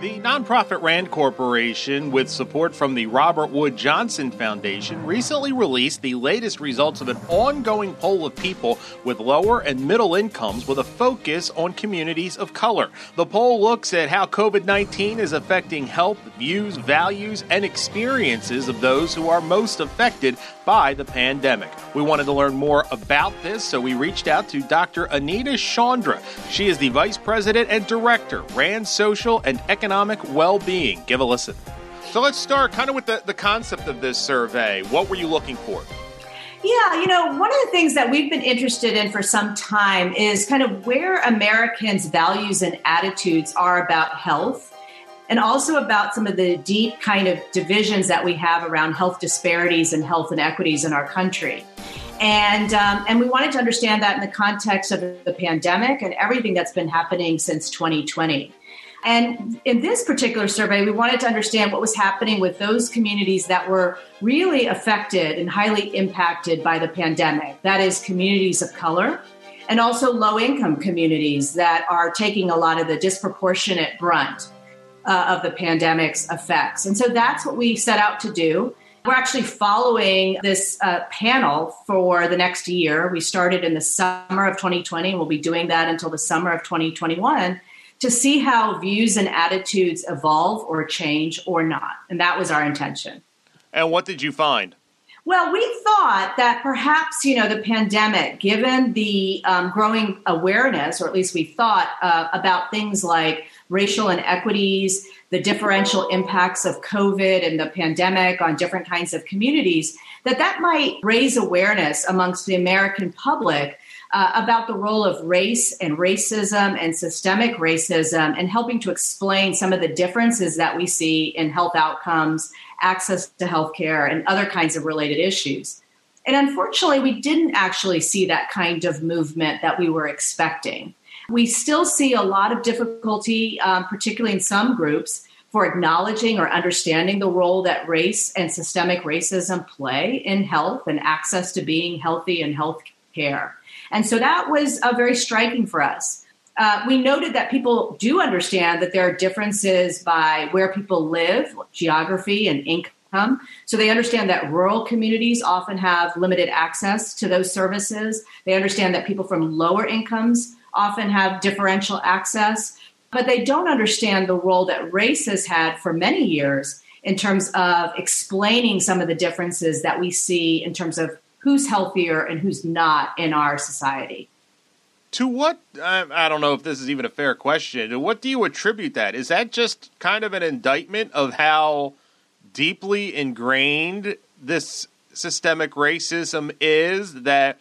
The nonprofit RAND Corporation, with support from the Robert Wood Johnson Foundation, recently released the latest results of an ongoing poll of people with lower and middle incomes with a focus on communities of color. The poll looks at how COVID 19 is affecting health, views, values, and experiences of those who are most affected by the pandemic. We wanted to learn more about this, so we reached out to Dr. Anita Chandra. She is the Vice President and Director, RAND Social and Economic Well-Being. Give a listen. So let's start kind of with the, the concept of this survey. What were you looking for? Yeah, you know, one of the things that we've been interested in for some time is kind of where Americans' values and attitudes are about health and also about some of the deep kind of divisions that we have around health disparities and health inequities in our country. And, um, and we wanted to understand that in the context of the pandemic and everything that's been happening since 2020. And in this particular survey, we wanted to understand what was happening with those communities that were really affected and highly impacted by the pandemic. That is, communities of color and also low income communities that are taking a lot of the disproportionate brunt uh, of the pandemic's effects. And so that's what we set out to do. We're actually following this uh, panel for the next year. We started in the summer of 2020, and we'll be doing that until the summer of 2021 to see how views and attitudes evolve or change or not. And that was our intention. And what did you find? Well, we thought that perhaps, you know, the pandemic, given the um, growing awareness, or at least we thought uh, about things like racial inequities, the differential impacts of COVID and the pandemic on different kinds of communities, that that might raise awareness amongst the American public uh, about the role of race and racism and systemic racism and helping to explain some of the differences that we see in health outcomes, access to health care, and other kinds of related issues. And unfortunately, we didn't actually see that kind of movement that we were expecting. We still see a lot of difficulty, um, particularly in some groups, for acknowledging or understanding the role that race and systemic racism play in health and access to being healthy and health care. And so that was uh, very striking for us. Uh, we noted that people do understand that there are differences by where people live, geography, and income. So they understand that rural communities often have limited access to those services. They understand that people from lower incomes often have differential access, but they don't understand the role that race has had for many years in terms of explaining some of the differences that we see in terms of who's healthier and who's not in our society. To what, I don't know if this is even a fair question, what do you attribute that? Is that just kind of an indictment of how deeply ingrained this systemic racism is that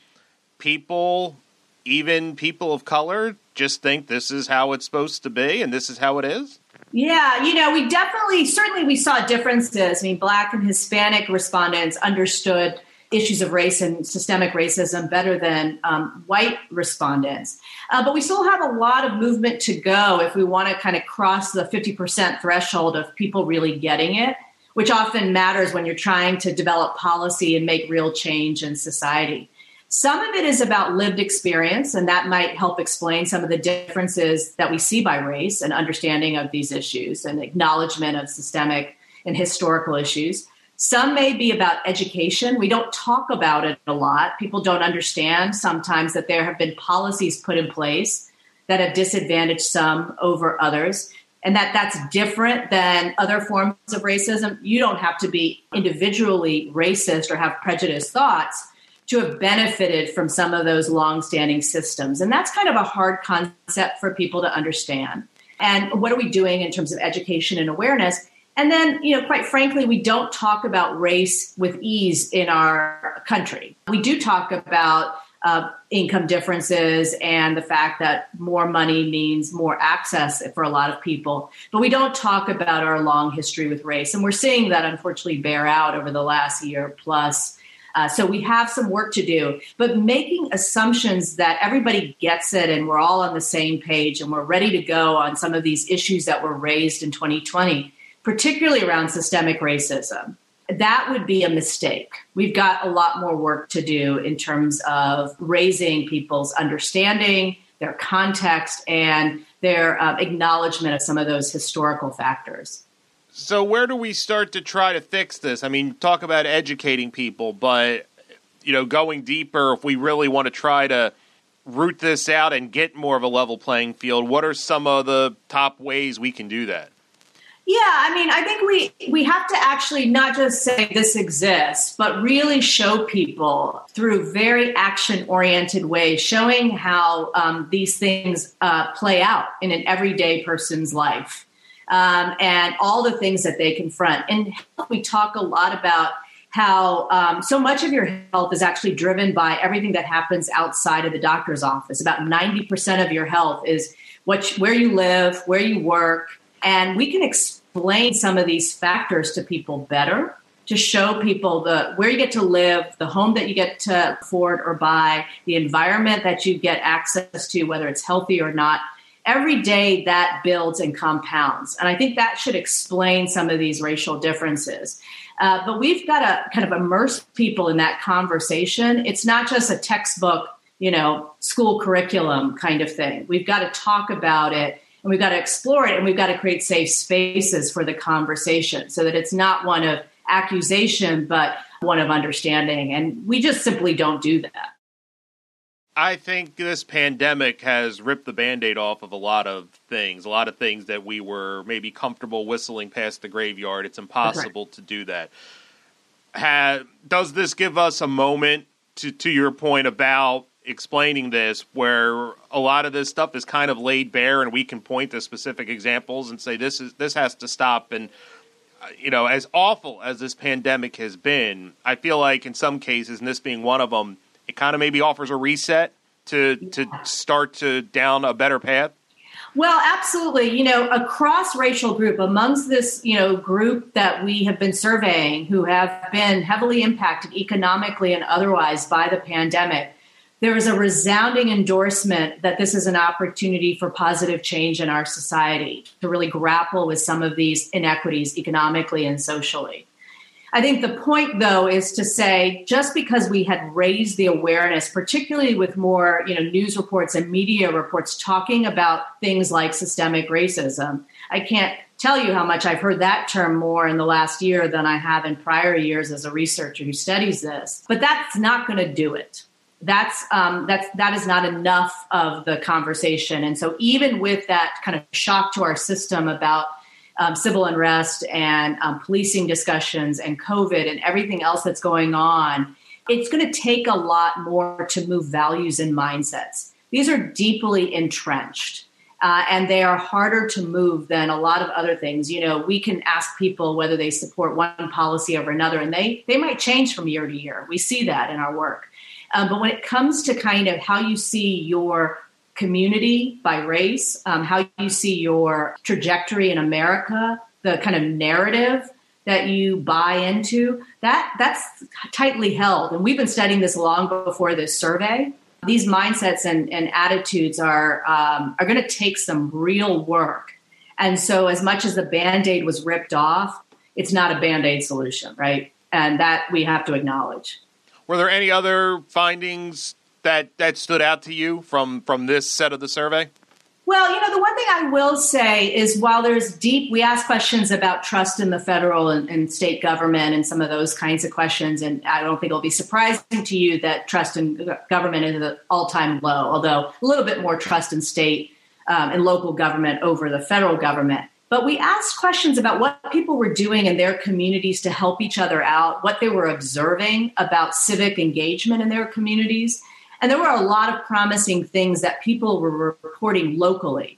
people even people of color just think this is how it's supposed to be and this is how it is? Yeah, you know, we definitely, certainly, we saw differences. I mean, Black and Hispanic respondents understood issues of race and systemic racism better than um, white respondents. Uh, but we still have a lot of movement to go if we want to kind of cross the 50% threshold of people really getting it, which often matters when you're trying to develop policy and make real change in society. Some of it is about lived experience, and that might help explain some of the differences that we see by race and understanding of these issues and acknowledgement of systemic and historical issues. Some may be about education. We don't talk about it a lot. People don't understand sometimes that there have been policies put in place that have disadvantaged some over others and that that's different than other forms of racism. You don't have to be individually racist or have prejudiced thoughts to have benefited from some of those long-standing systems. And that's kind of a hard concept for people to understand. And what are we doing in terms of education and awareness? And then, you know, quite frankly, we don't talk about race with ease in our country. We do talk about uh, income differences and the fact that more money means more access for a lot of people. But we don't talk about our long history with race. And we're seeing that unfortunately bear out over the last year plus uh, so we have some work to do, but making assumptions that everybody gets it and we're all on the same page and we're ready to go on some of these issues that were raised in 2020, particularly around systemic racism. that would be a mistake. We've got a lot more work to do in terms of raising people's understanding, their context, and their uh, acknowledgement of some of those historical factors. So, where do we start to try to fix this? I mean, talk about educating people, but you know, going deeper, if we really want to try to root this out and get more of a level playing field, what are some of the top ways we can do that? Yeah, I mean, I think we we have to actually not just say this exists, but really show people through very action oriented ways, showing how um, these things uh, play out in an everyday person's life, um, and all the things that they confront. And we talk a lot about how um, so much of your health is actually driven by everything that happens outside of the doctor's office. About ninety percent of your health is what where you live, where you work and we can explain some of these factors to people better to show people the where you get to live, the home that you get to afford or buy, the environment that you get access to, whether it's healthy or not. Every day that builds and compounds. And I think that should explain some of these racial differences. Uh, but we've got to kind of immerse people in that conversation. It's not just a textbook, you know, school curriculum kind of thing. We've got to talk about it and we've got to explore it and we've got to create safe spaces for the conversation so that it's not one of accusation but one of understanding and we just simply don't do that I think this pandemic has ripped the band-aid off of a lot of things, a lot of things that we were maybe comfortable whistling past the graveyard. It's impossible right. to do that. does this give us a moment to to your point about explaining this where a lot of this stuff is kind of laid bare and we can point to specific examples and say this is this has to stop and uh, you know as awful as this pandemic has been i feel like in some cases and this being one of them it kind of maybe offers a reset to to start to down a better path well, absolutely. You know, across racial group, amongst this, you know, group that we have been surveying who have been heavily impacted economically and otherwise by the pandemic, there is a resounding endorsement that this is an opportunity for positive change in our society to really grapple with some of these inequities economically and socially. I think the point, though, is to say just because we had raised the awareness, particularly with more you know, news reports and media reports talking about things like systemic racism, I can't tell you how much I've heard that term more in the last year than I have in prior years as a researcher who studies this. But that's not going to do it that's um, that's that is not enough of the conversation. And so, even with that kind of shock to our system about um, civil unrest and um, policing discussions and COVID and everything else that's going on, it's going to take a lot more to move values and mindsets. These are deeply entrenched. Uh, and they are harder to move than a lot of other things. You know, we can ask people whether they support one policy over another, and they they might change from year to year. We see that in our work. Um, but when it comes to kind of how you see your community by race, um, how you see your trajectory in America, the kind of narrative that you buy into, that that's tightly held. And we've been studying this long before this survey. These mindsets and, and attitudes are um, are going to take some real work. And so, as much as the band aid was ripped off, it's not a band aid solution, right? And that we have to acknowledge. Were there any other findings that that stood out to you from from this set of the survey? Well, you know, the one thing I will say is while there's deep, we ask questions about trust in the federal and, and, state government and some of those kinds of questions. And I don't think it'll be surprising to you that trust in government is at an all time low, although a little bit more trust in state um, and local government over the federal government. But we asked questions about what people were doing in their communities to help each other out, what they were observing about civic engagement in their communities. And there were a lot of promising things that people were reporting locally.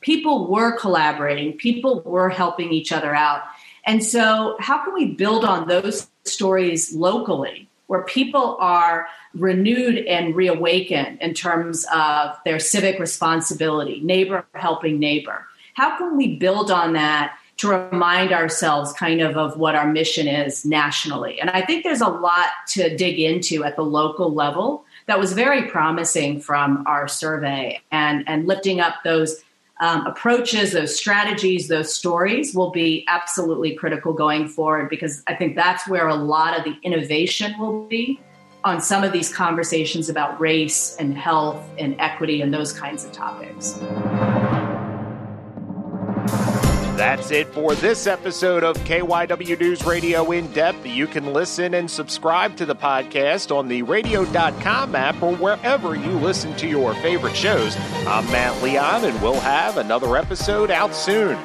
People were collaborating, people were helping each other out. And so, how can we build on those stories locally where people are renewed and reawakened in terms of their civic responsibility, neighbor helping neighbor? How can we build on that to remind ourselves kind of of what our mission is nationally? And I think there's a lot to dig into at the local level that was very promising from our survey and, and lifting up those um, approaches, those strategies, those stories will be absolutely critical going forward because I think that's where a lot of the innovation will be on some of these conversations about race and health and equity and those kinds of topics. That's it for this episode of KYW News Radio In Depth. You can listen and subscribe to the podcast on the radio.com app or wherever you listen to your favorite shows. I'm Matt Leon, and we'll have another episode out soon.